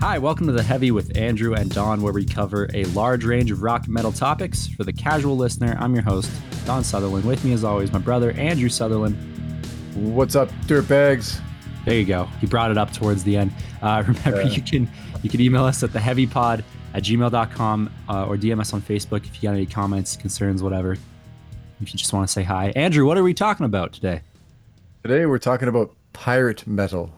Hi, welcome to The Heavy with Andrew and Don, where we cover a large range of rock and metal topics. For the casual listener, I'm your host, Don Sutherland. With me, as always, my brother, Andrew Sutherland. What's up, dirtbags? There you go. He brought it up towards the end. Uh, remember, Yeah. you can you can email us at theheavypod at gmail.com uh, or DM us on Facebook if you got any comments, concerns, whatever. If you just want to say hi. Andrew, what are we talking about today? Today we're talking about pirate metal.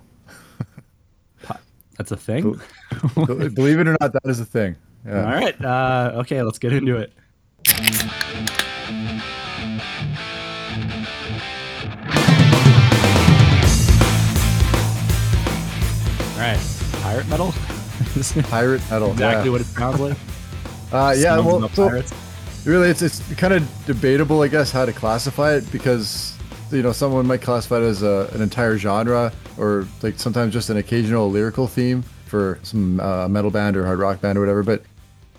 That's a thing? Believe it or not, that is a thing. Yeah. All right. Uh, okay, let's get into it. All right. Pirate metal? Pirate metal. exactly yeah. what it sounds like? Uh, yeah. Well, so really, it's it's kind of debatable, I guess, how to classify it because you know someone might classify it as a, an entire genre or like sometimes just an occasional lyrical theme for some uh, metal band or hard rock band or whatever. But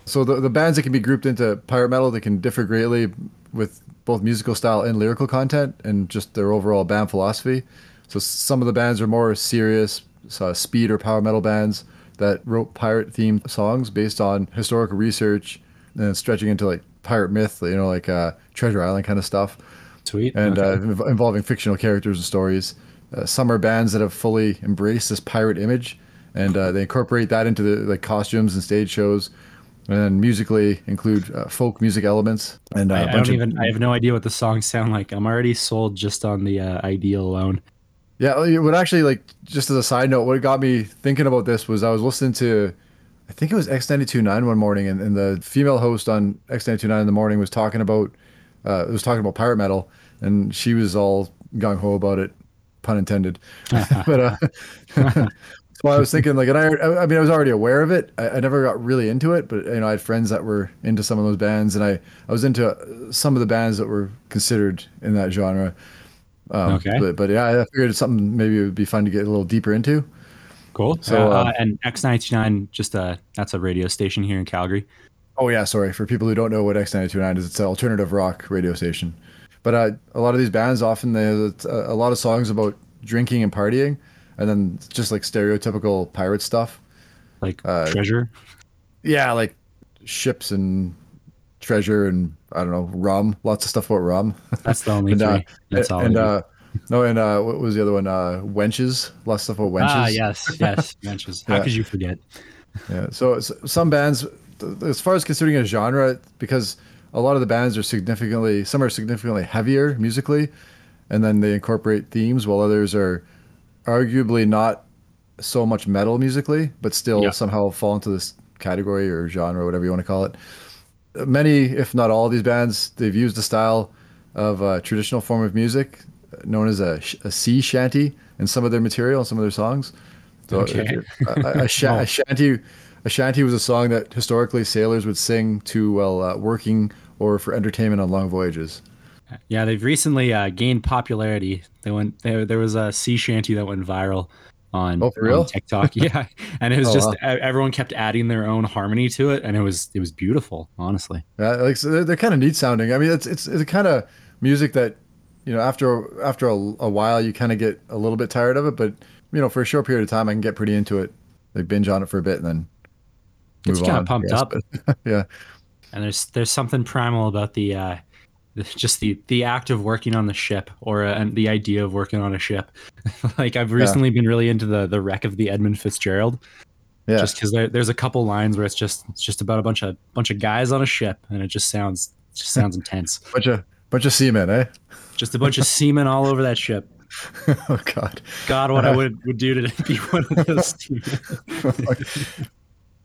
so the the bands that can be grouped into pirate metal, they can differ greatly with both musical style and lyrical content and just their overall band philosophy. So some of the bands are more serious, so speed or power metal bands that wrote pirate themed songs based on historical research and stretching into like pirate myth, you know, like uh, Treasure Island kind of stuff Sweet. and Okay. uh, inv- involving fictional characters and stories. Uh, some are bands that have fully embraced this pirate image, and uh, they incorporate that into the like costumes and stage shows, and then musically include uh, folk music elements and uh, I, I don't of even. I have no idea what the songs sound like. I'm already sold just on the uh, idea alone. Yeah, it would actually like just as a side note, what got me thinking about this was I was listening to, I think it was X929 one morning, and, and the female host on X929 in the morning was talking about, uh, was talking about pirate metal, and she was all gung ho about it, pun intended. but uh, so I was thinking like, and I, I mean, I was already aware of it. I, I never got really into it, but you know, I had friends that were into some of those bands, and I, I was into uh, some of the bands that were considered in that genre. Um, Okay. But, but yeah, I figured it's something maybe it would be fun to get a little deeper into. Cool. So, So, uh, uh, and X99, just uh, that's a radio station here in Calgary. Oh yeah, sorry for people who don't know what X929 is. It's an alternative rock radio station. But uh, a lot of these bands often they have a, lot of songs about drinking and partying, and then just like stereotypical pirate stuff. like Uh, treasure. Yeah, like ships and treasure and I don't know rum. Lots of stuff about rum. That's the only and, uh, That's all. and uh, no, and uh, what was the other one? Uh, wenches. Lots of stuff about wenches. ah, yes, yes, wenches. How Yeah. could you forget? Yeah. So s- some bands, as far as considering a genre, because a lot of the bands are significantly, some are significantly heavier musically, and then they incorporate themes, while others are arguably not so much metal musically, but still Yeah. somehow fall into this category or genre, whatever you want to call it. Many, if not all, of these bands, they've used the style of a traditional form of music known as a, a sea shanty in some of their material and some of their songs. So Okay. a, a, Oh. a shanty, a shanty was a song that historically sailors would sing to while uh, working or for entertainment on long voyages. Yeah, they've recently uh, gained popularity. They went there. There was a sea shanty that went viral on, Oh, for on? TikTok. Yeah, and it was Oh, just wow. everyone kept adding their own harmony to it, and it was it was beautiful. Honestly, Yeah, like so they're, they're kind of neat sounding. I mean, it's it's it's kind of music that you know after after a, a while you kind of get a little bit tired of it, but you know for a short period of time I can get pretty into it. Like binge on it for a bit and then Gets move kinda pumped guess, up. but- yeah, and there's there's something primal about the uh, the, just the the act of working on the ship or uh, and the idea of working on a ship. like I've recently been really into the the wreck of the Edmund Fitzgerald. yeah. just because there, there's a couple lines where it's just it's just about a bunch of bunch of guys on a ship and it just sounds it just sounds intense bunch of bunch of seamen, eh? just a bunch of seamen all over that ship oh God. god what i would, would do to be one of those seamen.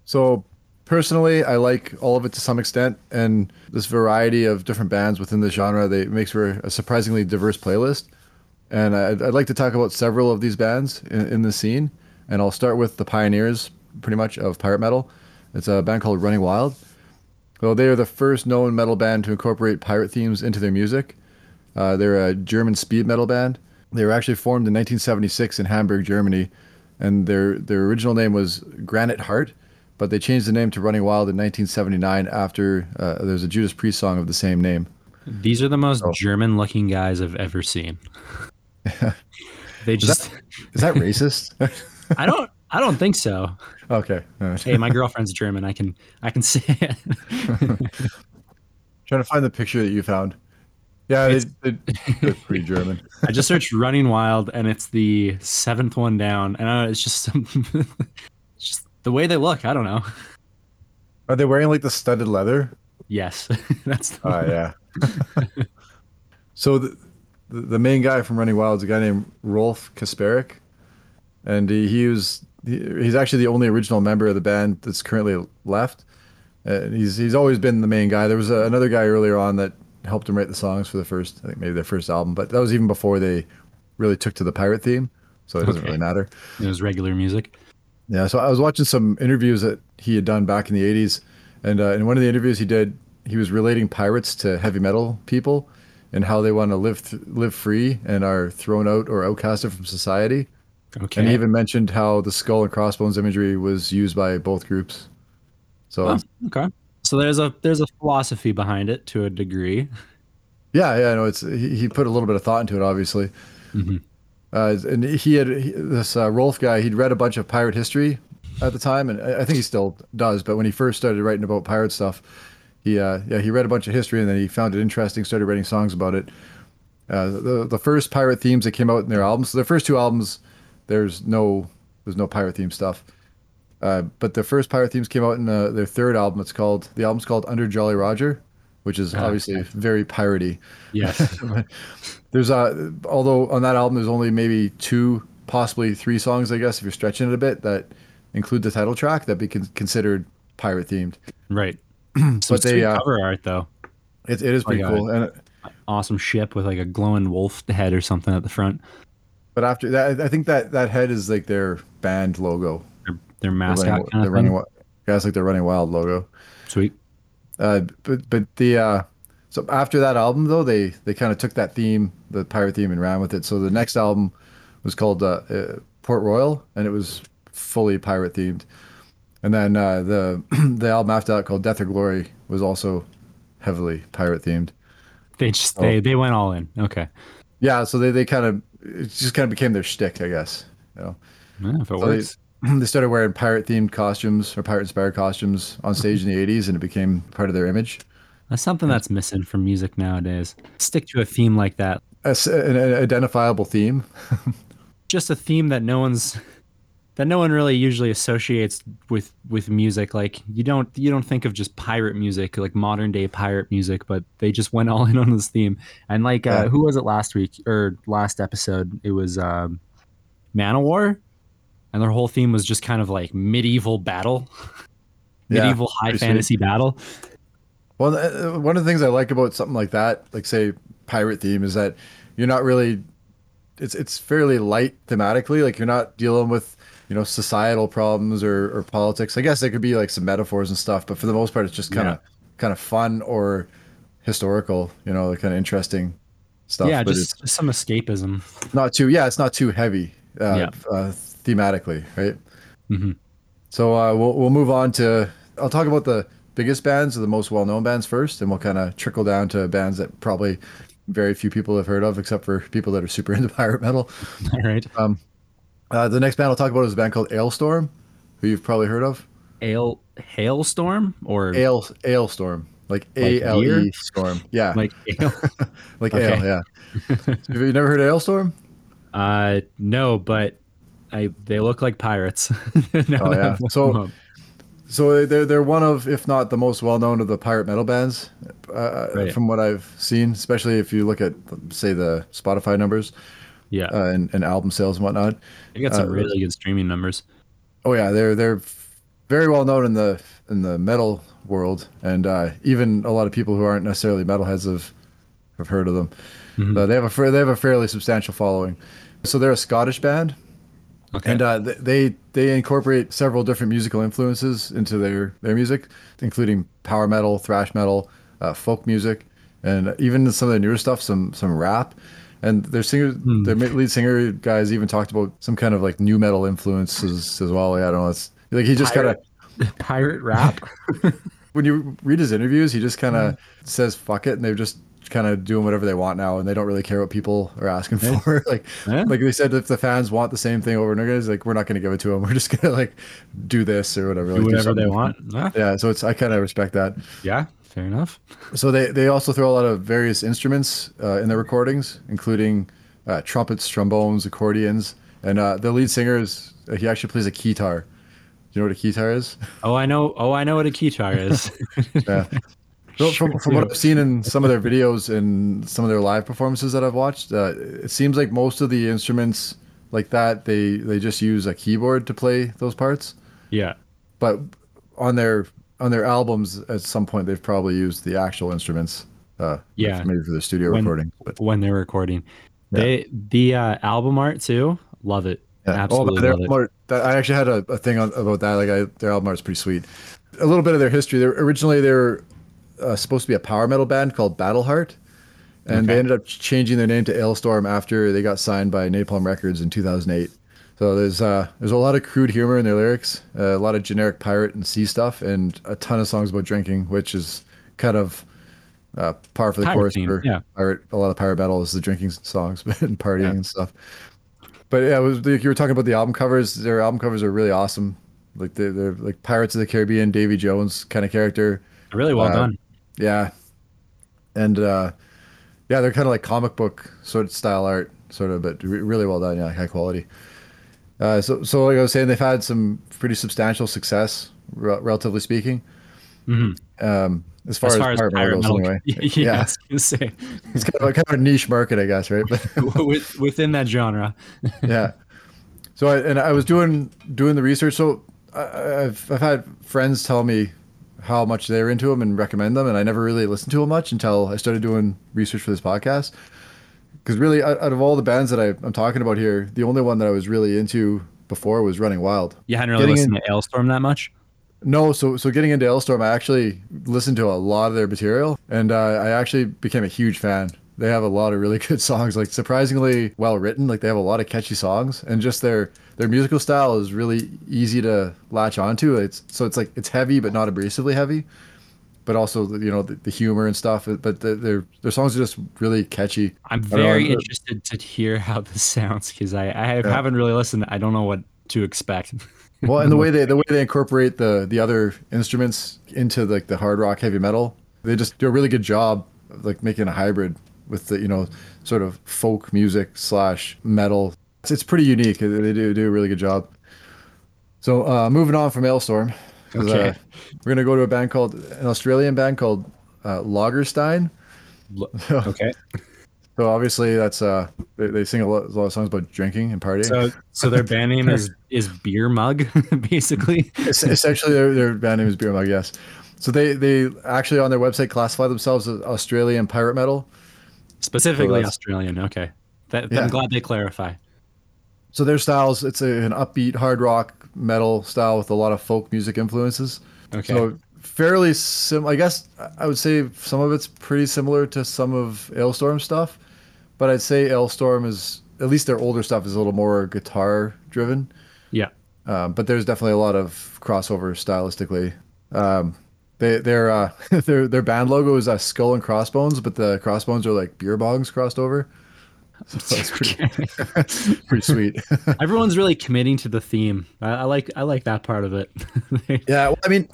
So personally, I like all of it to some extent, and this variety of different bands within the genre they makes for a surprisingly diverse playlist. And I'd, I'd like to talk about several of these bands in, in the scene, and I'll start with the pioneers, pretty much of pirate metal. It's a band called Running Wild. Well, they are the first known metal band to incorporate pirate themes into their music. Uh, they're a German speed metal band. They were actually formed in 1976 in Hamburg, Germany, and their their original name was Granite Heart, but they changed the name to Running Wild in 1979 after uh, there's a Judas Priest song of the same name. these are the most Oh. german looking guys i've ever seen they just Is that racist? i don't I don't think so. Okay. hey, my girlfriend's German. I can I can say it. Trying to find the picture that you found. Yeah, it's, it, it's pretty German. I just searched "Running Wild" and it's the seventh one down, and it's just some, just the way they look. I don't know. Are they wearing like the studded leather? Yes, that's. Oh uh, yeah. so the, the main guy from Running Wild is a guy named Rolf Kasparek, and he, he was he, he's actually the only original member of the band that's currently left. Uh, he's he's always been the main guy. There was a, another guy earlier on that helped him write the songs for the first, I think maybe their first album, but that was even before they really took to the pirate theme. So it doesn't okay. really matter. It was regular music. Yeah. So I was watching some interviews that he had done back in the 80s. And uh, in one of the interviews he did, he was relating pirates to heavy metal people and how they want to live th- live free and are thrown out or outcasted from society. Okay. And he even mentioned how the skull and crossbones imagery was used by both groups. So oh, okay. So there's a there's a philosophy behind it to a degree. Yeah, yeah, no, it's he, he put a little bit of thought into it, obviously. Mm-hmm. Uh, and he had he, this uh, Rolf guy. He'd read a bunch of pirate history at the time, and I think he still does. But when he first started writing about pirate stuff, he uh, yeah he read a bunch of history, and then he found it interesting. Started writing songs about it. Uh, the the first pirate themes that came out in their albums. So their first two albums, there's no there's no pirate theme stuff. Uh, but the first pirate themes came out in uh, their third album. It's called the album's called Under Jolly Roger, which is obviously okay. very piratey. Yes. there's a although on that album there's only maybe two, possibly three songs, I guess, if you're stretching it a bit, that include the title track that be considered pirate themed. Right. so but they uh, cover art though. It, it is pretty like cool and awesome ship with like a glowing wolf head or something at the front. But after that, I think that that head is like their band logo their mascot. They're running, kind of running yeah, it's like their running wild logo. Sweet. Uh, but but the uh, so after that album though, they they kind of took that theme, the pirate theme, and ran with it. So the next album was called uh, uh Port Royal, and it was fully pirate themed. And then uh, the the album after that called Death or Glory was also heavily pirate themed. They just they they went all in. Okay. Yeah, so they, they kind of it just kind of became their shtick, I guess. You know. Yeah, if it so works. they started wearing pirate themed costumes or pirate inspired costumes on stage in the 80s and it became part of their image. That's something that's missing from music nowadays. Stick to a theme like that. an, an identifiable theme. Just a theme that no one's that no one really usually associates with with music like you don't you don't think of just pirate music like modern day pirate music but they just went all in on this theme and like uh, who was it last week or last episode it was um manowar and their whole theme was just kind of like medieval battle, medieval yeah, high fantasy sweet. battle. Well, uh, one of the things I like about something like that, like say pirate theme, is that you're not really it's it's fairly light thematically. Like you're not dealing with you know societal problems or, or politics. I guess there could be like some metaphors and stuff, but for the most part, it's just kind of yeah. kind of fun or historical. You know, kind of interesting stuff. Yeah, just, just, some escapism. Not too. Yeah, it's not too heavy. Uh, yeah. Uh, thematically, right? Mm-hmm. So uh, we'll we'll move on to. I'll talk about the biggest bands or the most well-known bands first, and we'll kind of trickle down to bands that probably very few people have heard of, except for people that are super into pirate metal. All right. Um, uh, the next band I'll talk about is a band called Alestorm, who you've probably heard of. Ale Hailstorm or Ale Alestorm, like A L E storm. Yeah. Like ale. like ale. Yeah. have you never heard of Alestorm? Uh, no, but I they look like pirates. oh yeah. So so they're they're one of, if not the most well known of the pirate metal bands, uh, right. from what I've seen. Especially if you look at say the Spotify numbers, yeah, uh, and, and album sales and whatnot. They got some uh, really good streaming numbers. Oh yeah, they're they're very well known in the in the metal world, and uh, even a lot of people who aren't necessarily metalheads have have heard of them. Mm-hmm. they have a they have a fairly substantial following. So they're a Scottish band Okay. And uh, they they incorporate several different musical influences into their their music, including power metal, thrash metal, uh, folk music, and even some of the newer stuff, some some rap. And their singer, hmm. their lead singer guys even talked about some kind of like new metal influences as well. Yeah, I don't know. It's like he just kind of pirate rap. when you read his interviews, he just kind of mm. says "fuck it," and they've just kind of doing whatever they want now, and they don't really care what people are asking for. like, Yeah. like they said, if the fans want the same thing over and over again, like we're not going to give it to them. We're just going to like do this or whatever. Do like, whatever they want. Ah, Yeah, so it's I kind of respect that. yeah, fair enough. So they they also throw a lot of various instruments uh, in their recordings, including uh, trumpets, trombones, accordions, and uh, the lead singer is uh, he actually plays a keytar. Do you know what a keytar is? Oh, I know. Oh, I know what a keytar is. Yeah. So from, from what I've seen in some of their videos and some of their live performances that I've watched, uh, it seems like most of the instruments like that they they just use a keyboard to play those parts. yeah. But on their on their albums, at some point they've probably used the actual instruments. Uh, Yeah. maybe for the studio When- recording. But when they're recording. They the uh, album art too. Love it. Yeah. Absolutely oh, their love it. album art, that, I actually had a, a thing on, about that. Like, I, their album art is pretty sweet. A little bit of their history. They're originally they were uh, supposed to be a power metal band called Battleheart, and they ended up changing their name to Alestorm after they got signed by Napalm Records in 2008. So there's uh, there's a lot of crude humor in their lyrics, uh, a lot of generic pirate and sea stuff, and a ton of songs about drinking, which is kind of uh, par for the Pirate course theme, for yeah. pirate. A lot of pirate battle is the drinking songs and partying and stuff. But yeah, it was like you were talking about the album covers. Their album covers are really awesome. Like they're, they're like Pirates of the Caribbean, Davy Jones kind of character. Really well uh, done. Yeah, and uh, yeah, they're kind of like comic book sort of style art, sort of, but re- really well done. Yeah, high quality. Uh, so, so like I was saying, they've had some pretty substantial success, re- relatively speaking. Um, as far As as, far as pirate goes, anyway. yeah, yeah, I was gonna say it's kind of, a, kind of a niche market, I guess, right? But within that genre. yeah. So I and I was doing doing the research. So I, I've I've had friends tell me how much they're into them and recommend them, and I never really listened to them much until I started doing research for this podcast. Because really, out, out of all the bands that I, I'm talking about here, the only one that I was really into before was Running Wild. You hadn't really Getting listened to Alestorm that much. No, so so getting into Alestorm, I actually listened to a lot of their material, and uh, I actually became a huge fan. They have a lot of really good songs, like surprisingly well written. Like they have a lot of catchy songs, and just their their musical style is really easy to latch onto. It's so it's like it's heavy but not abrasively heavy, but also you know the, the humor and stuff. But the, their their songs are just really catchy. I'm very interested to hear how this sounds because I, I haven't really listened. I don't know what to expect. Well, and the way they the way they incorporate the the other instruments into like the hard rock heavy metal, they just do a really good job of like making a hybrid with the you know sort of folk music slash metal. It's, it's pretty unique. They do do a really good job. So uh, moving on from Alestorm, 'cause, Okay. uh, we're gonna go to a band called an Australian band called uh, Lagerstein. Lo- okay. So obviously that's uh they, they sing a lot, a lot of songs about drinking and partying. So so their band name is is Beer Mug, basically. Es- essentially their, their band name is Beer Mug, yes. So they they actually on their website classify themselves as Australian pirate metal. Specifically that's- Australian. Okay. That, Yeah. I'm glad they clarify. So their styles, it's a, an upbeat hard rock metal style with a lot of folk music influences. Okay. So fairly sim. I guess I would say some of it's pretty similar to some of Alestorm stuff, but I'd say Alestorm is at least their older stuff is a little more guitar driven. yeah. Um, but there's definitely a lot of crossover stylistically. Um, they, their uh, their their band logo is a skull and crossbones, but the crossbones are like beer bongs crossed over. So it's pretty pretty sweet. Everyone's really committing to the theme. I, I like I like that part of it. yeah, well, I mean,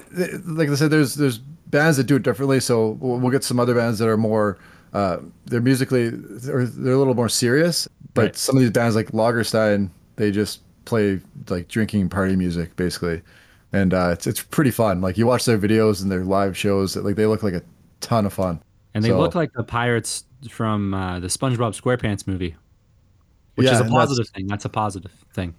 like I said, there's there's bands that do it differently. So we'll, we'll get some other bands that are more uh, they're musically they're, they're a little more serious. But Right. some of these bands like Lagerstein, they just play like drinking party music basically, and uh, it's it's pretty fun. Like you watch their videos and their live shows, like they look like a ton of fun. and they So- look like the pirates from uh, the SpongeBob SquarePants movie, which Yeah, is a and that's- positive thing. That's a positive thing.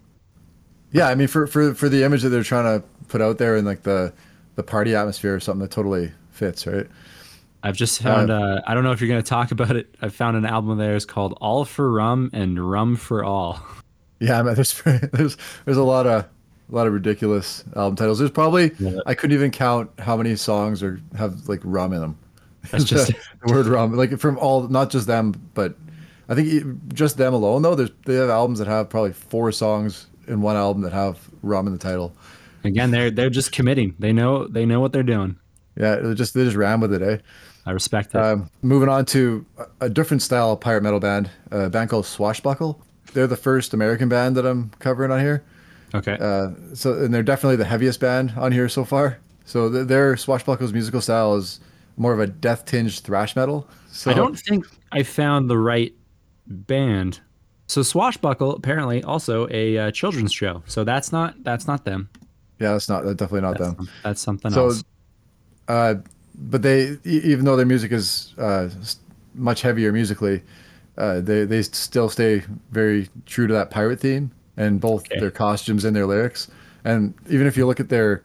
Yeah, I mean for for for the image that they're trying to put out there and like the the party atmosphere or something that totally fits, right? I've just found. Uh, I don't know if you're going to talk about it. I found an album of theirs called "All for Rum" and "Rum for All." Yeah, there's there's there's a lot of a lot of ridiculous album titles. There's probably Yeah. I couldn't even count how many songs are have like rum in them. That's just the word rum, like from all not just them, but I think just them alone though. There's they have albums that have probably four songs in one album that have rum in the title. again. They're they're just committing. They know they know what they're doing. Yeah, they just they just ran with it, eh? I respect it. Um, moving on to a different style pirate metal band, a band called Swashbuckle. They're the first American band that I'm covering on here. okay. Uh, so, and they're definitely the heaviest band on here so far. So, th- their Swashbuckle's musical style is more of a death tinged thrash metal. So, I don't think I found the right band. So Swashbuckle apparently also a uh, children's show. So that's not that's not them. Yeah, that's not that's definitely not That's, them. that's something So, else. uh, but they, even though their music is uh, much heavier musically, uh, they they still stay very true to that pirate theme and both Okay. their costumes and their lyrics. And even if you look at their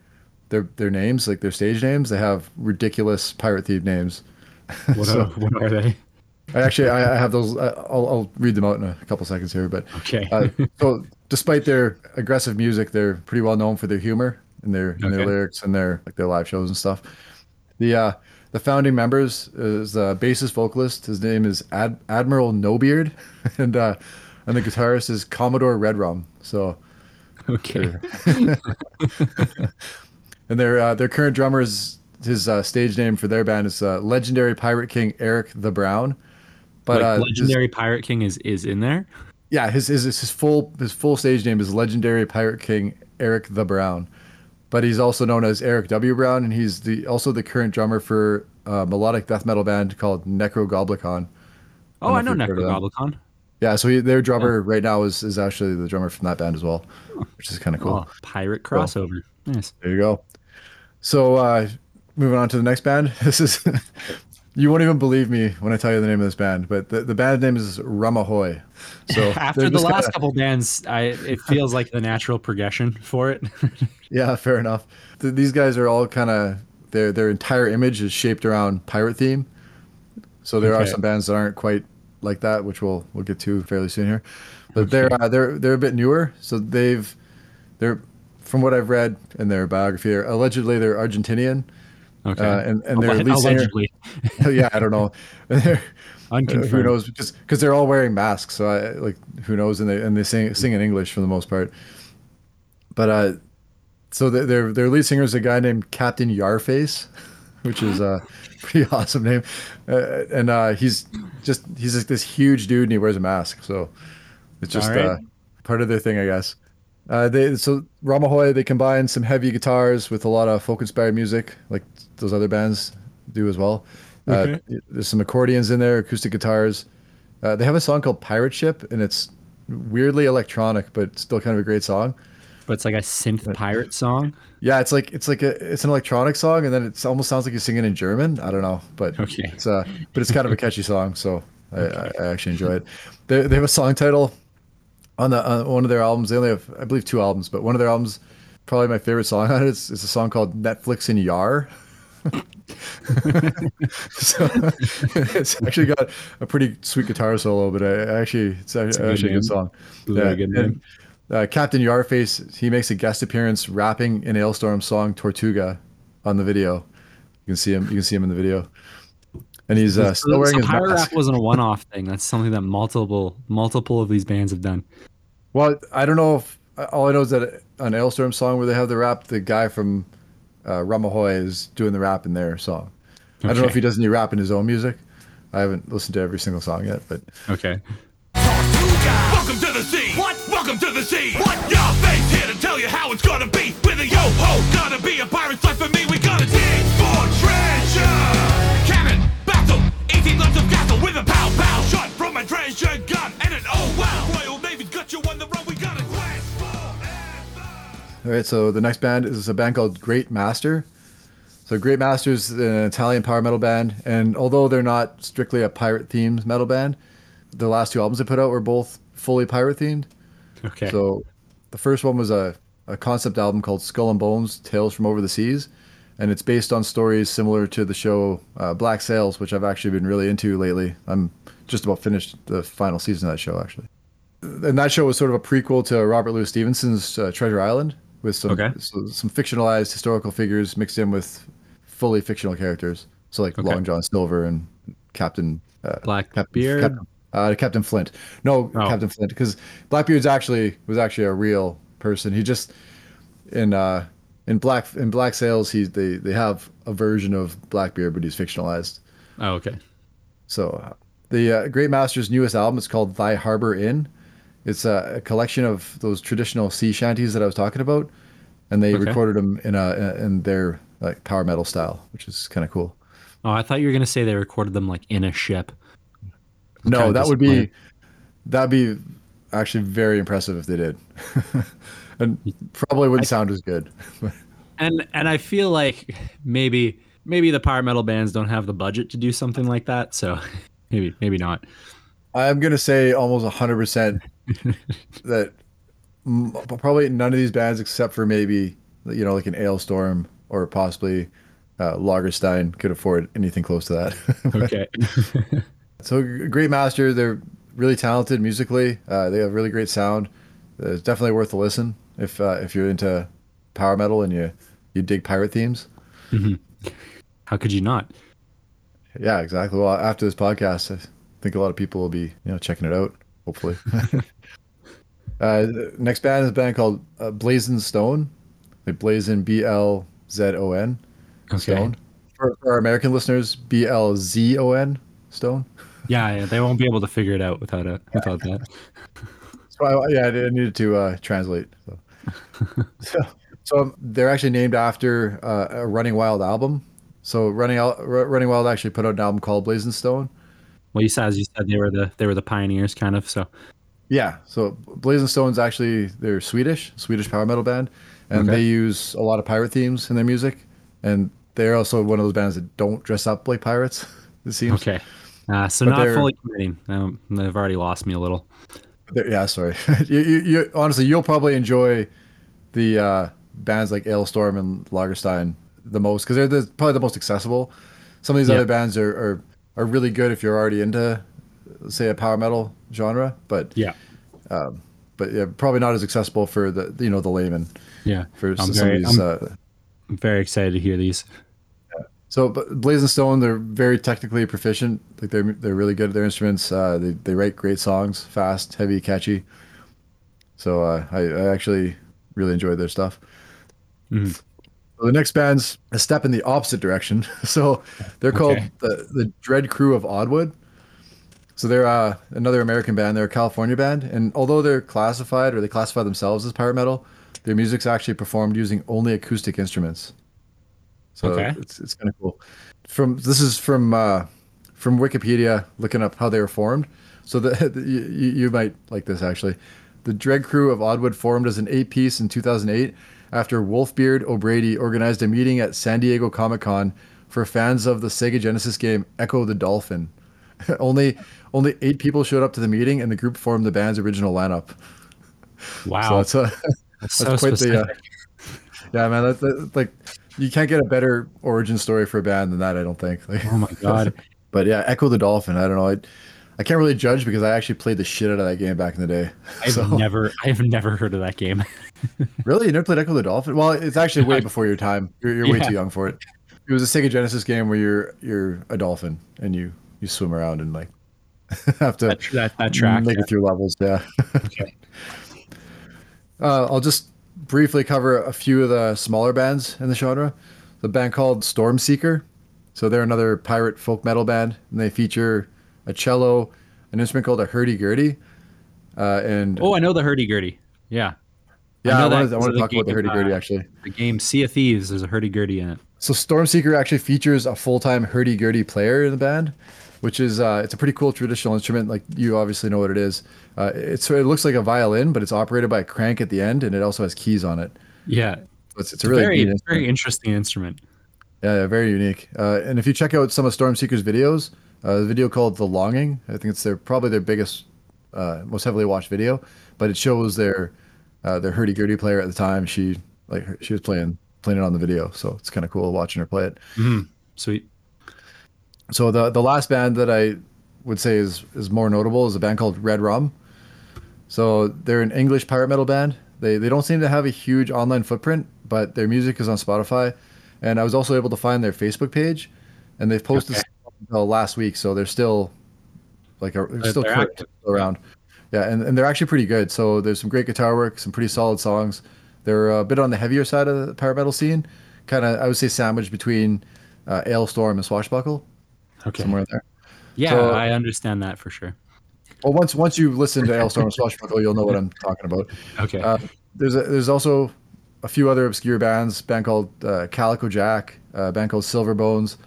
their their names, like their stage names, they have ridiculous pirate themed names. What, so- are, what are they? I actually I, I have those. I- I'll, I'll read them out in a couple seconds here. But Okay. uh, so despite their aggressive music, they're pretty well known for their humor and their and their lyrics and their like their live shows and stuff. The uh, the founding members is the bassist vocalist. His name is Ad- Admiral Nobeard, and uh, and the guitarist is Commodore Red Rum. So okay. And their uh, their current drummer is his uh, stage name for their band is uh, legendary pirate king Eric the Brown. But like uh, his- legendary pirate king is is in there. Yeah, his, his his full his full stage name is legendary pirate king Eric the Brown, but he's also known as Eric W Brown, and he's the also the current drummer for a melodic death metal band called Necrogoblikon. Oh, I know if you've heard of them. Necrogoblikon. Yeah, so he, their drummer right now is is actually the drummer from that band as well, which is kind of cool. Oh, pirate crossover. Nice. There you go. So uh, moving on to the next band. This is you won't even believe me when I tell you the name of this band, but the, the band name is Rum Ahoy. So After the last kinda- couple bands, I it feels like the natural progression for it. Yeah, fair enough. Th- these guys are all kind of their their entire image is shaped around pirate theme. So there are some bands that aren't quite like that, which we'll we'll get to fairly soon here. But they're uh, they're they're a bit newer. So they've they're from what I've read in their biography, allegedly they're Argentinian. okay. Uh, and and their lead singer, yeah, I don't know. Uh, who knows? Because because they're all wearing masks, so I like who knows? And they and they sing sing in English for the most part. But uh, so their their, their lead singer is a guy named Captain Yarrface, which is a pretty awesome name, uh, and uh, he's just he's like this huge dude and he wears a mask, so it's just right. uh, part of their thing, I guess. Uh, they so Rum Ahoy they combine some heavy guitars with a lot of folk inspired music, like those other bands do as well. Uh, Okay. there's some accordions in there, acoustic guitars. Uh, they have a song called Pirate Ship, and it's weirdly electronic, but still kind of a great song. but it's like a synth pirate song. Yeah, it's like it's like a it's an electronic song, and then it almost sounds like you're singing in German. I don't know, but Okay. it's uh, but it's kind of a catchy song, so I, I, I actually enjoy it. They, they have a song title on the on one of their albums. They only have I believe two albums, but one of their albums, probably my favorite song on it is, is a song called Netflix and Yar. so it's actually got a pretty sweet guitar solo, but I, actually it's a- a actually a good song. Good and, uh, Captain Yarrface, he makes a guest appearance rapping in Alestorm's song Tortuga on the video. You can see him. You can see him in the video, and he's uh, still So, wearing so his pirate mask. rap wasn't a one-off thing. That's something that multiple multiple of these bands have done. Well, I don't know if all I know is that an Alestorm's song where they have the rap, the guy from uh, Rum Ahoy is doing the rap in their song. I don't know if he does any rap in his own music. I haven't listened to every single song yet, but Okay. Welcome to the sea. What? Welcome to the sea. What? Your face here to tell you how it's gonna be. With a yo ho, gonna be a pirate's life for me. We gotta dig for treasure. Cannon, battle, 18 lots of castle with a pow pow shot from a treasure gun All right, so the next band is a band called Great Master. So Great Master is an Italian power metal band, and although they're not strictly a pirate themed metal band, the last two albums they put out were both fully pirate themed. Okay. So the first one was a, a concept album called Skull and Bones: Tales from Over the Seas, and it's based on stories similar to the show uh, Black Sails, which I've actually been really into lately. I'm just about finished the final season of that show actually. And that show was sort of a prequel to Robert Louis Stevenson's uh, Treasure Island, with some Okay. so, some fictionalized historical figures mixed in with fully fictional characters. So like Okay. Long John Silver and Captain uh, Blackbeard? Captain, uh, Captain Flint. No, Oh. Captain Flint, because Blackbeard's actually was actually a real person. He just in uh in Black in Black Sails he they they have a version of Blackbeard, but he's fictionalized. Oh, okay. So uh, the uh, Great Master's newest album is called Thy Harbor Inn. It's a, a collection of those traditional sea shanties that I was talking about, and they Okay. recorded them in a in their like power metal style, which is kind of cool. Oh, I thought you were gonna say they recorded them like in a ship. No, that would be that'd be actually very impressive if they did, and probably wouldn't sound as good. And and I feel like maybe maybe the power metal bands don't have the budget to do something like that, so maybe maybe not. I'm gonna say almost hundred percent that m- probably none of these bands, except for maybe you know like an Alestorm or possibly uh, Lagerstein, could afford anything close to that. Okay. so Great Master, they're really talented musically. Uh, they have really great sound. Uh, It's definitely worth a listen if uh, if you're into power metal and you you dig pirate themes. How could you not? Yeah, exactly. Well, after this podcast, I think a lot of people will be, you know, checking it out. Hopefully. uh, next band is a band called uh, Blazon Stone. Like Blazon B L Z O N Okay. Stone. For, for our American listeners, B L Z O N Stone. Yeah, yeah, they won't be able to figure it out without it without that. So I, yeah, I needed to uh, translate. So. so, so they're actually named after uh, a Running Wild album. So Running Running Wild actually put out an album called Blazon Stone. Well, you said as you said they were the they were the pioneers, kind of. So Yeah, so Blazon Stone's actually they're Swedish, Swedish power metal band, and Okay. they use a lot of pirate themes in their music, and they're also one of those bands that don't dress up like pirates. It seems. okay, uh, so But not fully committing. Um, they've already lost me a little. Yeah, sorry. you, you, you honestly, you'll probably enjoy the uh, bands like Alestorm and Lagerstein the most because they're the, probably the most accessible. Some of these Yeah. other bands are, are are really good if you're already into, say, a power metal genre, but Yeah, but yeah, probably not as accessible for the you know the layman. yeah. For I'm some very, of these. I'm uh, very excited to hear these. So, but Blazon Stone, they're very technically proficient. Like they're they're really good at their instruments. Uh, they they write great songs, fast, heavy, catchy. So uh, I, I actually really enjoyed their stuff. Mhm. So the next band's a step in the opposite direction. So they're called Okay. the the Dread Crew of Oddwood. So they're uh, another American band. They're a California band, and although they're classified or they classify themselves as power metal, their music's actually performed using only acoustic instruments. So Okay. it's it's kind of cool. From this is from uh, from Wikipedia, looking up how they were formed. So the, the you, you you might like this actually. The Dread Crew of Oddwood formed as an eight piece in 2008 after Wolfbeard O'Brady organized a meeting at San Diego Comic Con for fans of the Sega Genesis game Ecco the Dolphin. only only eight people showed up to the meeting, and the group formed the band's original lineup. Wow, So that's, uh, that's that's so quite the. Uh, yeah, man, that, that, like you can't get a better origin story for a band than that. I don't think. Like, oh my god. But yeah, Ecco the Dolphin. I don't know. I, I can't really judge because I actually played the shit out of that game back in the day. I've So- never I've never heard of that game. Really, you never played Ecco the Dolphin? Well, it's actually way before your time. You're, you're way too young for it. It was a Sega Genesis game where you're you're a dolphin and you you swim around and like have to That that, that track. make it through levels. Yeah. Okay. Uh, I'll just briefly cover a few of the smaller bands in the genre. The band called Stormseeker. So they're another pirate folk metal band, and they feature a cello, an instrument called a hurdy-gurdy, uh, and Oh, I know the hurdy gurdy. Yeah, yeah, I, know that wanted, I want to talk about the hurdy-gurdy uh, actually. the game Sea of Thieves. There's a hurdy gurdy in it. So Stormseeker actually features a full-time hurdy-gurdy player in the band, which is uh, it's a pretty cool traditional instrument. Like you obviously know what it is. Uh, it's it looks like a violin, but it's operated by a crank at the end, and it also has keys on it. Yeah, So it's, it's it's a really very very interesting instrument. Yeah, yeah, very unique. Uh, and if you check out some of Stormseeker's videos, uh, the video called "The Longing," I think it's their probably their biggest, uh, most heavily watched video. But it shows their uh, their hurdy gurdy player at the time. She like she was playing playing it on the video, so it's kind of cool watching her play it. Sweet. So the the last band that I would say is is more notable is a band called Red Rum. So they're an English pirate metal band. They they don't seem to have a huge online footprint, but their music is on Spotify, and I was also able to find their Facebook page, and they've posted Okay. until last week, so they're still like a, they're They're- still they're current, active. still around. Yeah, and, and they're actually pretty good. So there's some great guitar work, some pretty solid songs. They're a bit on the heavier side of the power metal scene, kind of I would say sandwiched between uh, Alestorm and Swashbuckle. Okay. somewhere there. Yeah, So- I understand that for sure. Well, once once you listen to Alestorm and Swashbuckle, you'll know what I'm talking about. Okay. Uh, there's a, there's also a few other obscure bands. Band called uh, Calico Jack, a band called Silver Bones,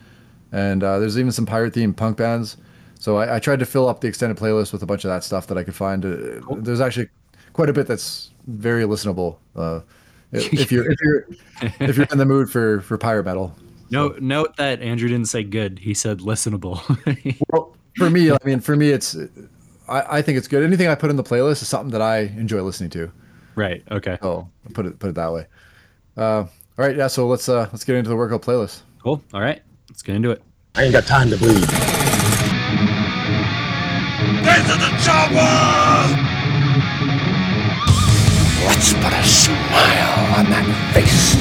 and uh, there's even some pirate themed punk bands. So I, I tried to fill up the extended playlist with a bunch of that stuff that I could find. Uh, There's actually quite a bit that's very listenable. Uh, if if you're if you're if you're in the mood for for pirate metal. no, note that Andrew didn't say good. He said listenable. Well, for me, I mean, for me, it's I, I think it's good. Anything I put in the playlist is something that I enjoy listening to. right. Okay. Oh, put it put it that way. Uh, all right, yeah. So let's uh, let's get into the workout playlist. Cool. All right. Let's get into it. I ain't got time to bleed. This is the! Let's put a smile on that face.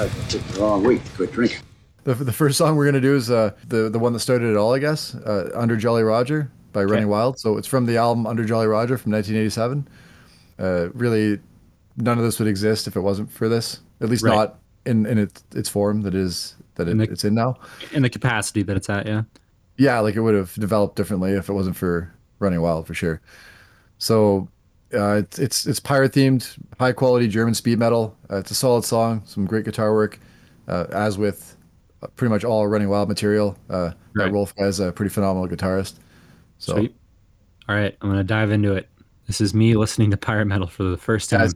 I picked the wrong week to quit drinking. The, the first song we're gonna do is uh, the the one that started it all, I guess. Uh, Under Jolly Roger by Running Wild. So it's from the album Under Jolly Roger from 1987. Uh, really, none of this would exist if it wasn't for this. At least Right. not in in its its form that is that it, In the- it's in now. In the capacity that it's at, yeah. yeah, like it would have developed differently if it wasn't for Running Wild for sure. So uh, it's it's it's pirate themed, high quality German speed metal. Uh, it's a solid song, some great guitar work, uh, as with uh, pretty much all Running Wild material. Uh, Right. Rolf guy's a pretty phenomenal guitarist. So Sweet. All right. I'm gonna dive into it. This is me listening to pirate metal for the first time.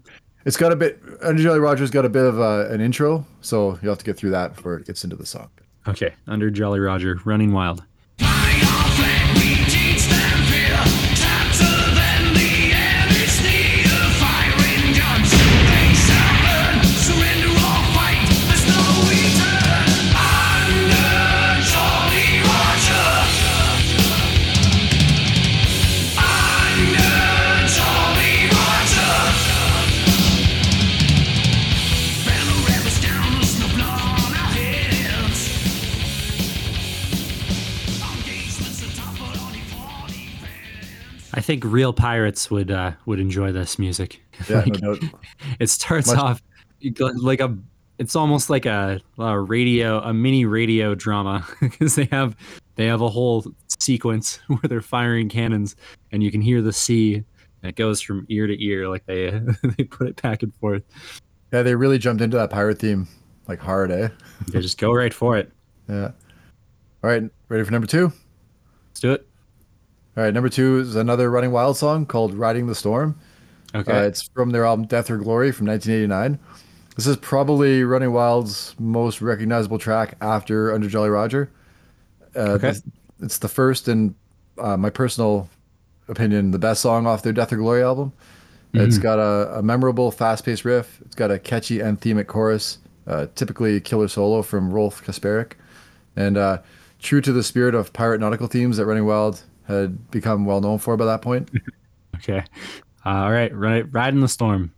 It's got a bit. Under Jolly Roger's got a bit of uh, an intro, so you'll have to get through that before it gets into the song. Okay. Under Jolly Roger, running wild. Think real pirates would uh, would enjoy this music. Yeah, Like, no it starts Much- off like a it's almost like a, a radio a mini radio drama because they have they have a whole sequence where they're firing cannons and you can hear the sea and it goes from ear to ear like they they put it back and forth Yeah, they really jumped into that pirate theme like hard, eh? they just go right for it Yeah. All right, ready for number two? let's do it All right, number two is another Running Wild song called "Riding the Storm." okay Uh, it's from their album "Death or Glory" from 1989. This is probably Running Wild's most recognizable track after "Under Jolly Roger." Uh, Okay. this- It's the first and uh, my personal opinion, the best song off their "Death or Glory" album. It's got a, a memorable, fast-paced riff. It's got a catchy anthemic chorus, uh, typically killer solo from Rolf Kasparek, and uh, true to the spirit of pirate nautical themes that Running Wild had become well known for by that point. okay uh, all right right ride in the storm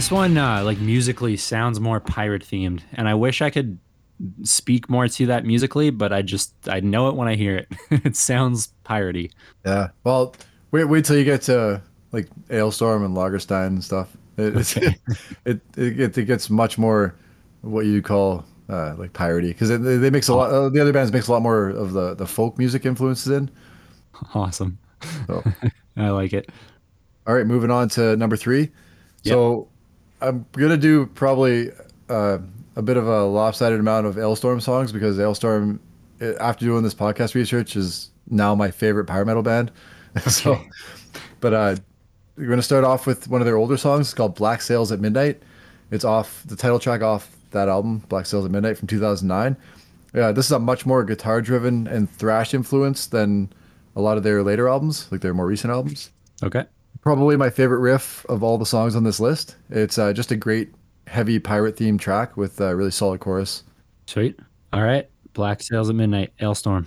This one, uh, like musically, sounds more pirate themed, and I wish I could speak more to that musically, but I just I know it when I hear it. it sounds piratey. Yeah. Well, wait, wait till you get to like Alestorm and Lagerstein and stuff. It, it's, it, it, it, it gets much more what you call uh, like piratey because they, they mix a lot. Uh, the other bands mix a lot more of the the folk music influences in. Awesome. So, I like it. all right, moving on to number three. So, I'm gonna do probably uh, a bit of a lopsided amount of Alestorm songs because Alestorm, uh, after doing this podcast research, is now my favorite power metal band. so, but uh, we're gonna start off with one of their older songs. It's called "Black Sails at Midnight." It's off the title track off that album, "Black Sails at Midnight" from 2009. Yeah, this is a much more guitar-driven and thrash influence than a lot of their later albums, like their more recent albums. Okay. Probably my favorite riff of all the songs on this list. It's uh, just a great heavy pirate theme track with a really solid chorus. Sweet. All right. Black Sails at Midnight, Alestorm.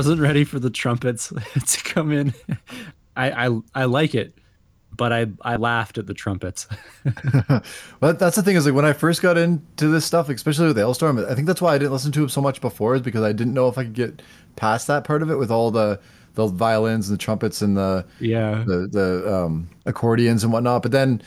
Wasn't ready for the trumpets to come in. I, I I like it, but I I laughed at the trumpets. But that's the thing is like when I first got into this stuff, especially with Alestorm, I think that's why I didn't listen to it so much before is because I didn't know if I could get past that part of it with all the the violins and the trumpets and the yeah. the the um, accordions and whatnot. But then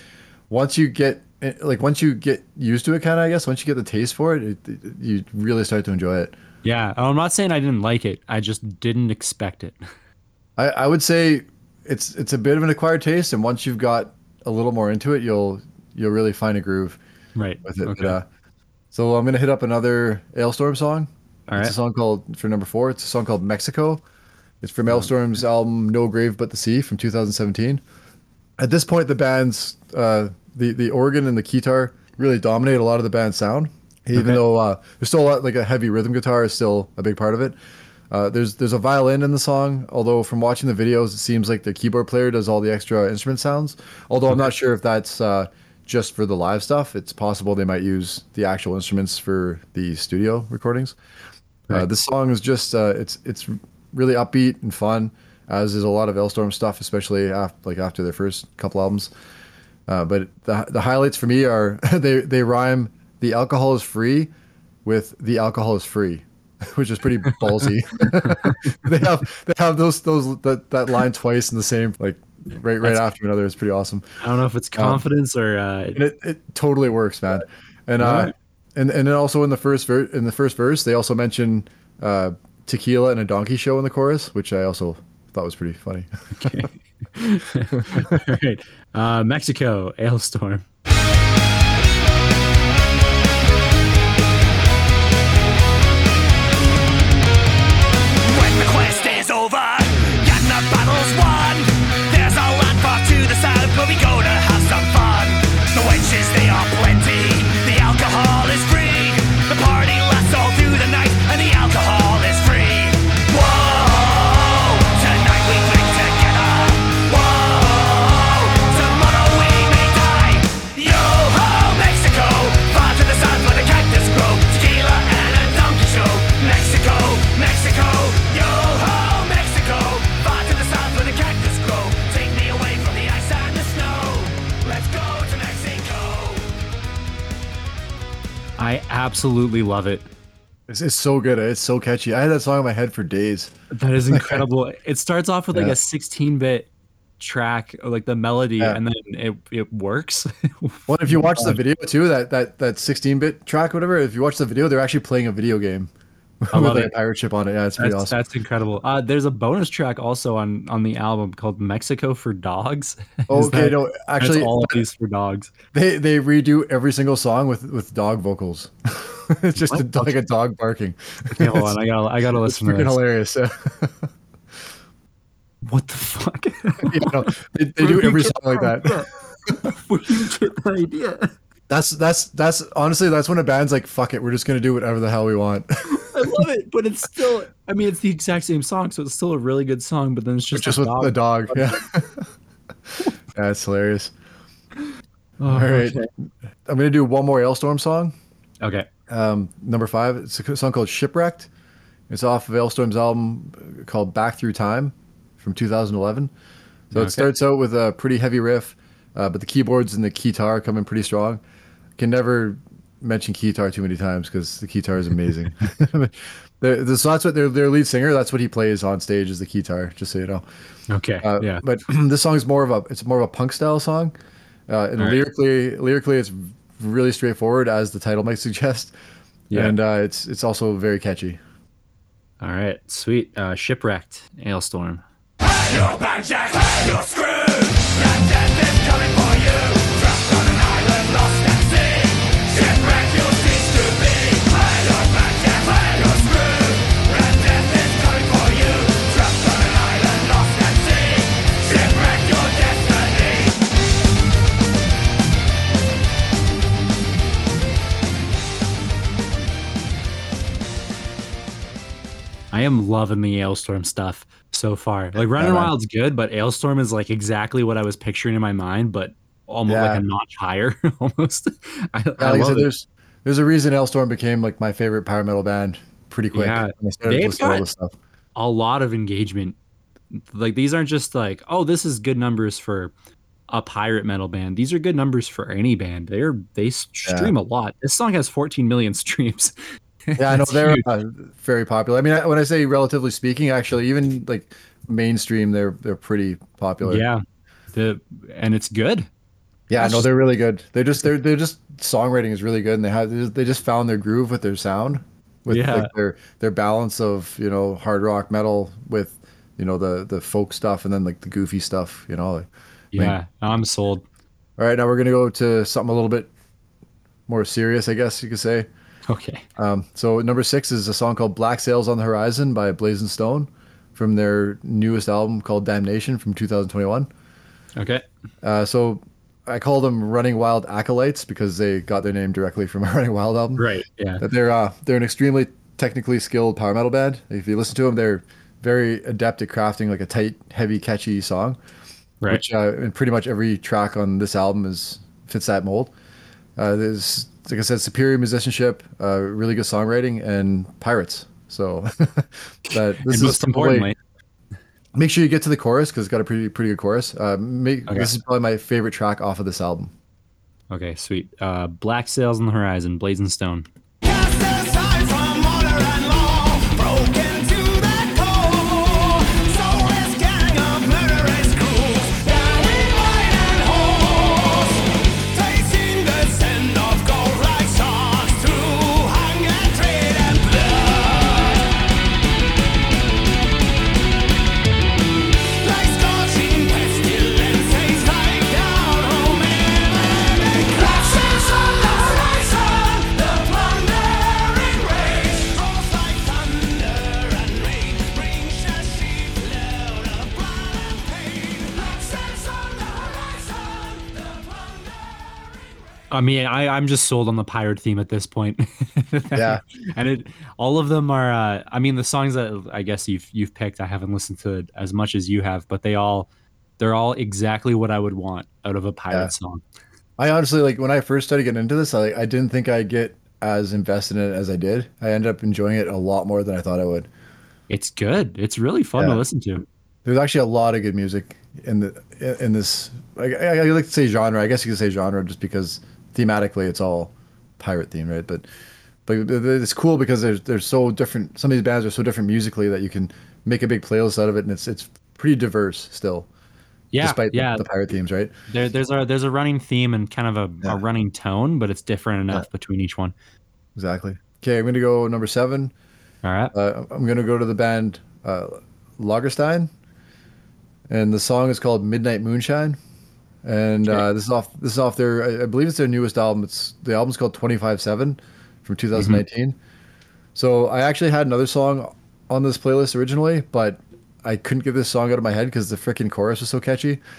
once you get eh, like once you get used to it, kind of I guess once you get the taste for it, it, it, you really start to enjoy it. Yeah. I'm not saying I didn't like it. I just didn't expect it. I, I would say it's it's a bit of an acquired taste, and once you've got a little more into it, you'll you'll really find a groove Right. with it. Okay. But, uh, so I'm gonna hit up another Alestorm song. All It's right. a song called for number four. It's a song called Mexico. It's from Alestorm's album No Grave But the Sea from 2017. At this point, the band's uh, the the organ and the guitar really dominate a lot of the band's sound. Even Okay. though uh, there's still a lot, like a heavy rhythm guitar is still a big part of it. Uh, there's there's a violin in the song, although from watching the videos, it seems like the keyboard player does all the extra instrument sounds. Although I'm not sure if that's uh, just for the live stuff. It's possible they might use the actual instruments for the studio recordings. Uh, Right. this song is just uh, it's it's really upbeat and fun, as is a lot of Alestorm stuff, especially after like after their first couple albums. Uh, but the the highlights for me are they they rhyme the alcohol is free with the alcohol is free, which is pretty ballsy. they have they have those those that, that line twice in the same like right right That's- after another. It's pretty awesome. I don't know if it's confidence or uh, it, it totally works, man. And uh, and and then also in the first ver- in the first verse, they also mention uh, tequila and a donkey show in the chorus, which I also thought was pretty funny. All right. Uh, Mexico, Alestorm. Absolutely love it. It's, it's so good. It's so catchy. I had that song in my head for days. That is incredible. it starts off with like Yeah. a 16 bit track, or like the melody, Yeah. and then it, it works. Well, if you watch the video too, that that that 16-bit track, whatever. If you watch the video, they're actually playing a video game I love like a pirate ship on it. Yeah, it's pretty That's, awesome. that's incredible. Uh, there's a bonus track also on on the album called Mexico for Dogs. Okay, that- no, actually, all of these for dogs. they they redo every single song with with dog vocals. it's just a, like a dog barking. Okay, hold on, I gotta I gotta listen to freaking hilarious. What the fuck? you know, they, they do every song like that. Where do you get idea? That's that's that's honestly that's when a band's like, fuck it, we're just gonna do whatever the hell we want. I love it, but it's still. I mean, it's the exact same song, so it's still a really good song. But then it's just just a with dog. the dog. Yeah. that's hilarious. Oh, All right. okay. I'm gonna do one more Alestorm song. Okay. Um, number five. It's a song called Shipwrecked. It's off of Alestorm's album called Back Through Time from 2011. So Okay. it starts out with a pretty heavy riff, uh, but the keyboards and the guitar come in pretty strong. Can never, mention Keytar too many times because the Keytar is amazing. They're- so that's what their their lead singer. That's what he plays on stage is the Keytar. Just so you know. Okay. Uh, yeah. But this song is more of a it's more of a punk style song, uh, and All right. lyrically lyrically it's really straightforward as the title might suggest. Yeah. And uh, it's it's also very catchy. All right. Sweet. Uh, shipwrecked. Alestorm. You're I am loving the Alestorm stuff so far. Like Running Yeah. Wild's good, but Alestorm is like exactly what I was picturing in my mind, but almost Yeah. like a notch higher. almost. I, I Yeah, like I love said, there's there's a reason Alestorm became like my favorite power metal band pretty quick. Yeah, when I started they've got- a lot of engagement. Like these aren't just like, oh, this is good numbers for a pirate metal band. These are good numbers for any band. They're they stream a lot. This song has 14 million streams. Yeah, I know they're uh, very popular. I mean, I- when I say relatively speaking, actually, even like mainstream, they're they're pretty popular. yeah. The and it's good. yeah, That's no, just- they're really good. They're just they're they're just songwriting is really good, and they have they just, found their groove with their sound, with Yeah. like their their balance of you know hard rock metal with you know the the folk stuff and then like the goofy stuff. You know. Like, Yeah, I'm sold. all right, now we're gonna go to something a little bit more serious, I guess you could say. Okay. Um, so number six is a song called "Black Sails on the Horizon" by Blazon Stone, from their newest album called "Damnation" from 2021. Okay. Uh, so I call them "Running Wild Acolytes" because they got their name directly from a Running Wild album. Right. Yeah. That they're uh, they're an extremely technically skilled power metal band. If you listen to them, they're very adept at crafting like a tight, heavy, catchy song. Right. Which uh, and pretty much every track on this album is fits that mold. Uh, there's like I said, superior musicianship, uh, really good songwriting, and pirates. So that this is most importantly, make sure you get to the chorus because it's got a pretty pretty good chorus. Uh, make, Okay. This is probably my favorite track off of this album. okay, sweet. Uh, Black Sails on the Horizon, Blazon Stone. I mean, I, I'm just sold on the pirate theme at this point. Yeah. and it all of them are. Uh, I mean, the songs that I guess you've you've picked, I haven't listened to it as much as you have, but they all they're all exactly what I would want out of a pirate Yeah. song. I honestly like when I first started getting into this. I I didn't think I'd get as invested in it as I did. I ended up enjoying it a lot more than I thought I would. It's good. It's really fun Yeah. to listen to. There's actually a lot of good music in the in this. I, I, I like to say genre. I guess you could say genre just because thematically it's all pirate theme, right? But but it- it- it's cool because there's they're so different. Some of these bands are so different musically that you can make a big playlist out of it, and it's it's pretty diverse still, Yeah, despite the- yeah. the, pirate themes, right? There, there's a there's a running theme and kind of a, Yeah. a running tone, but it's different enough between each one. Exactly. Okay, I'm gonna go number seven. All right. Uh, I'm gonna go to the band uh, Lagerstein, and the song is called Midnight Moonshine, and uh, this is off this is off their I- believe it's their newest album. It's the album's called 25/7 from 2019. So I actually had another song on this playlist originally, but I couldn't get this song out of my head because the freaking chorus was so catchy.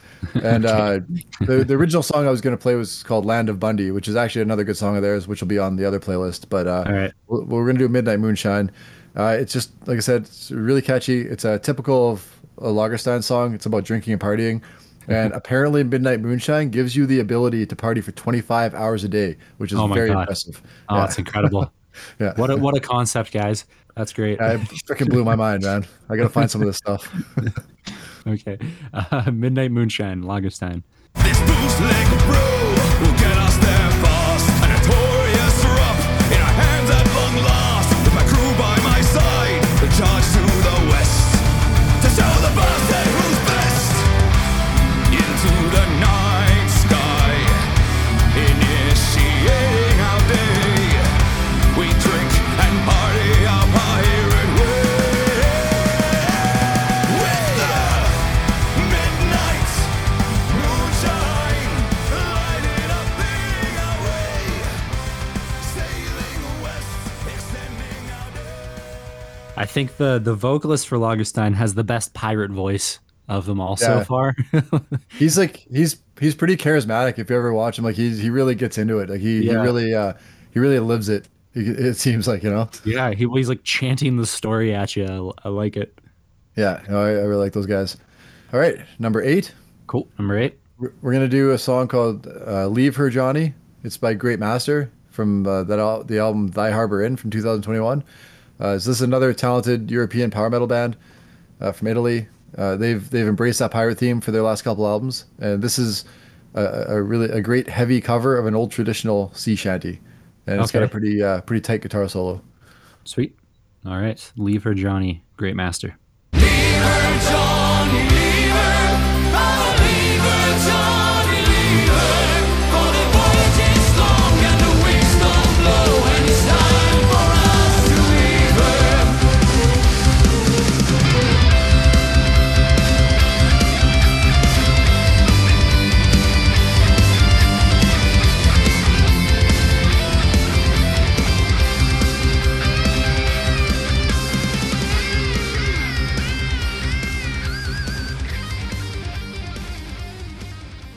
And uh, the the original song I was gonna play was called Land of Bundy, which is actually another good song of theirs, which will be on the other playlist. But uh, right. we're, we're gonna do Midnight Moonshine. Uh, it's just like I said, it's really catchy. It's a typical of a Lagerstein song. It's about drinking and partying, and apparently Midnight Moonshine gives you the ability to party for 25 hours a day, which is Oh very God. impressive. Oh, yeah. it's incredible. Yeah. What a what a concept, guys. That's great. I freaking blew my mind, man. I gotta find some of this stuff. Okay. Uh, Midnight Moonshine, Lagerstein. This think the the vocalist for Lagerstein has the best pirate voice of them all Yeah. so far. He's like he's he's pretty charismatic. If you ever watch him, like he he really gets into it. Like he, he really uh he really lives it. It seems like you know. yeah, he, he's like chanting the story at you. I, I like it. Yeah, no, I, I really like those guys. All right, number eight. Cool. Number eight. We're we're gonna do a song called uh, "Leave Her, Johnny." It's by Great Master from uh, that al- the album "Thy Harbor Inn" from 2021. Uh, is this another talented European power metal band uh, from Italy? Uh, they've they've embraced that pirate theme for their last couple albums, and this is a, a really a great heavy cover of an old traditional sea shanty, and it's got a pretty uh, pretty tight guitar solo. Sweet. All right. Leave her, Johnny. Great master.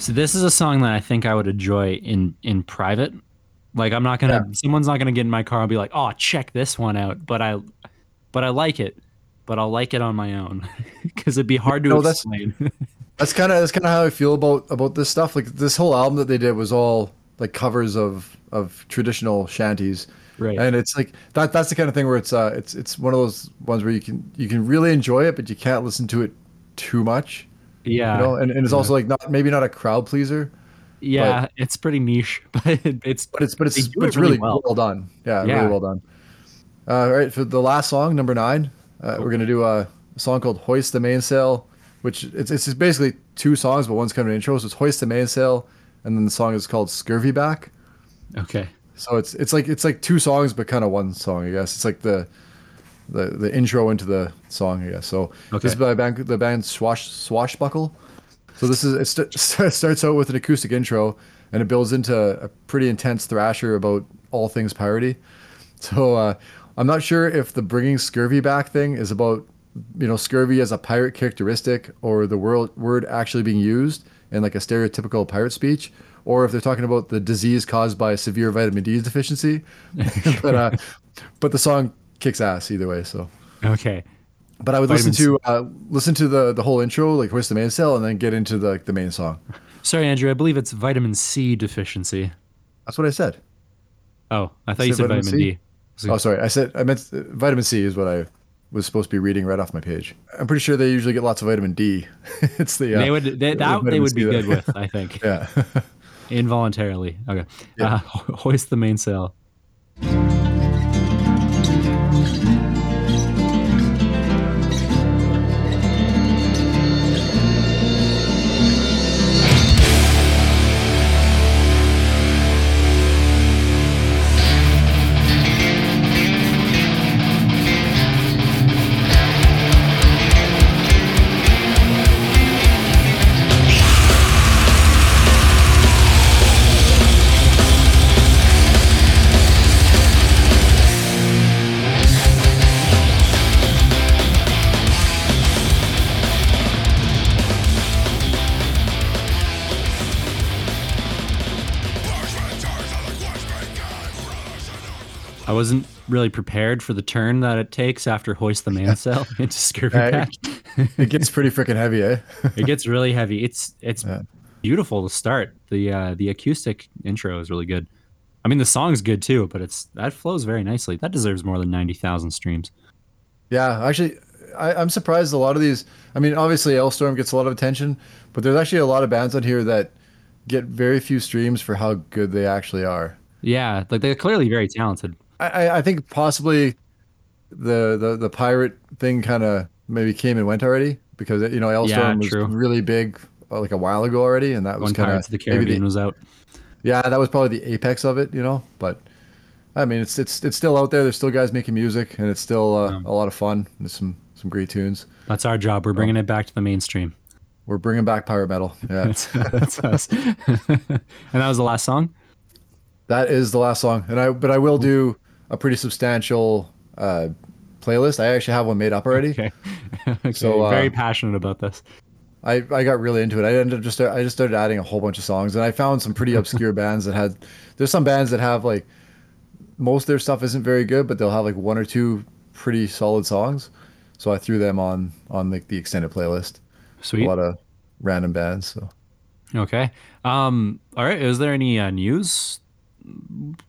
So this is a song that I think I would enjoy in in private. Like I'm not gonna, Yeah. someone's not gonna get in my car and be like, "Oh, check this one out." But I, but I like it. But I'll like it on my own because it'd be hard to No, that's- explain. That's kind of that's kind of how I feel about about this stuff. Like this whole album that they did was all like covers of of traditional shanties, Right. And it's like that. That's the kind of thing where it's uh it's it's one of those ones where you can you can really enjoy it, but you can't listen to it too much. Yeah, You know, and, and it's also like not maybe not a crowd pleaser, yeah, it's pretty niche, but it's but it's but it's but it's really really well. well. done. Yeah, Yeah. really well done. Uh, all right, for the last song, number nine, uh, we're gonna do a, a song called "Hoist the Mainsail," which it's it's basically two songs, but one's kind of an intro. So it's "Hoist the Mainsail," and then the song is called "Scurvy Back." okay. So it's it's like it's like two songs, but kind of one song, I guess. It's like the the the intro into the song, I guess. So Okay. this is by band, the band Swash Swashbuckle. So this is it st- starts out with an acoustic intro, and it builds into a pretty intense thrasher about all things piratey. So uh, I'm not sure if the bringing scurvy back thing is about you know scurvy as a pirate characteristic or the word word actually being used in like a stereotypical pirate speech, or if they're talking about the disease caused by severe vitamin D deficiency. but uh, but the song kicks ass either way. So. Okay. But I would Vitamin listen to uh, listen to the the whole intro, like hoist the mainsail, and then get into the the main song. Sorry, Andrew. I believe it's vitamin C deficiency. That's what I said. Oh, I thought you said vitamin vitamin? D. So- Oh, sorry. I said I meant uh, vitamin C is what I was supposed to be reading right off my page. I'm pretty sure they usually get lots of vitamin D. it's the uh, They would they, the that they would C be good with, I think, Yeah. involuntarily. Okay, Yeah. uh, hoist the mainsail. Wasn't really prepared for the turn that it takes after hoist the mainsail into scurvy it gets pretty freaking heavy, eh? It gets really heavy. It's it's Yeah. beautiful to start. The uh, the acoustic intro is really good. I mean, the song's good too, but it's that flows very nicely. That deserves more than ninety thousand streams. yeah, actually, I, I'm surprised. A lot of these. I mean, obviously, Alestorm gets a lot of attention, but there's actually a lot of bands on here that get very few streams for how good they actually are. Yeah, like they're clearly very talented. I, I- think possibly the the the pirate thing kind of maybe came and went already because you know Alestorm Yeah, was true. really big uh, like a while ago already, and that was kind of the Caribbean was out. yeah, that was probably the apex of it, you know. But I mean, it's it's it's still out there. There's still guys making music, and it's still uh, a lot of fun. There's some some great tunes. That's our job. We're bringing it back to the mainstream. We're bringing back pirate metal. Yeah, That's, that's us. and that was the last song. that is the last song, and I but I will do a pretty substantial uh, playlist. I actually have one made up already. Okay. okay. So, uh, very passionate about this. I, I got really into it. I ended up just I just started adding a whole bunch of songs, and I found some pretty obscure bands that had. There's some bands that have like most of their stuff isn't very good, but they'll have like one or two pretty solid songs. So I threw them on on like the extended playlist. Sweet. A lot of random bands. So Okay. Um. All right. Is there any uh, news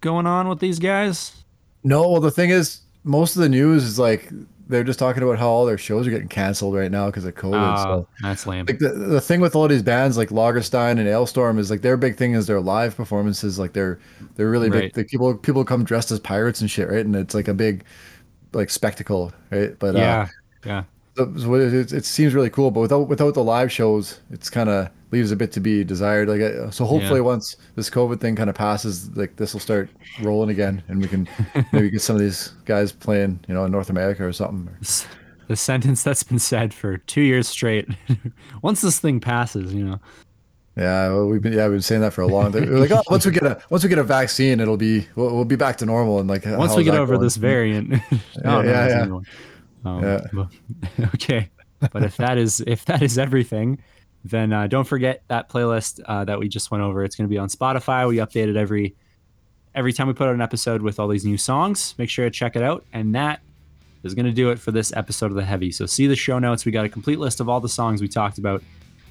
going on with these guys? No, well the thing is, most of the news is like they're just talking about how all their shows are getting canceled right now because of COVID. Uh, so that's lame. like the, the thing with all these bands like Lagerstein and Alestorm is like their big thing is their live performances. Like they're they're really Right. big. Like people people come dressed as pirates and shit, right? And it's like a big like spectacle, right? But yeah. Yeah. uh, so it, it, seems really cool. But without without the live shows, it's kind of leaves a bit to be desired. Like uh, so, hopefully Yeah. once this COVID thing kind of passes, like this will start rolling again, and we can maybe get some of these guys playing, you know, in North America or something. The sentence that's been said for two years straight. Once this thing passes, you know. Yeah, well, we've been yeah we've been saying that for a long time. We're like, oh, once we get a once we get a vaccine, it'll be we'll, we'll be back to normal. And like Once we get over going? this variant. oh, no, yeah, yeah. A new one. Um, Yeah. but- okay. But if that is if that is everything, then uh, don't forget that playlist uh, that we just went over. It's going to be on Spotify. We update it every every time we put out an episode with all these new songs. Make sure to check it out. And that is going to do it for this episode of the Heavy. So see the show notes. We got a complete list of all the songs we talked about.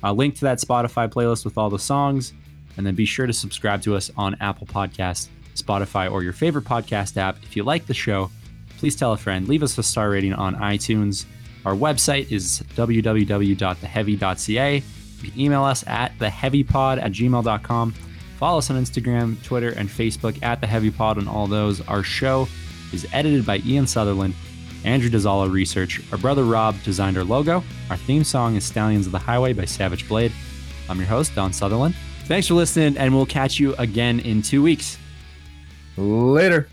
A link to that Spotify playlist with all the songs, and then be sure to subscribe to us on Apple Podcasts, Spotify, or your favorite podcast app. If you like the show, please tell a friend. Leave us a star rating on iTunes. Our website is www.theheavy.ca. You can email us at theheavypod at gmail.com. Follow us on Instagram, Twitter, and Facebook at The Heavy Pod on all those. Our show is edited by Ian Sutherland. Andrew does all our research. Our brother Rob designed our logo. Our theme song is Stallions of the Highway by Savage Blade. I'm your host, Don Sutherland. Thanks for listening, and we'll catch you again in two weeks. Later.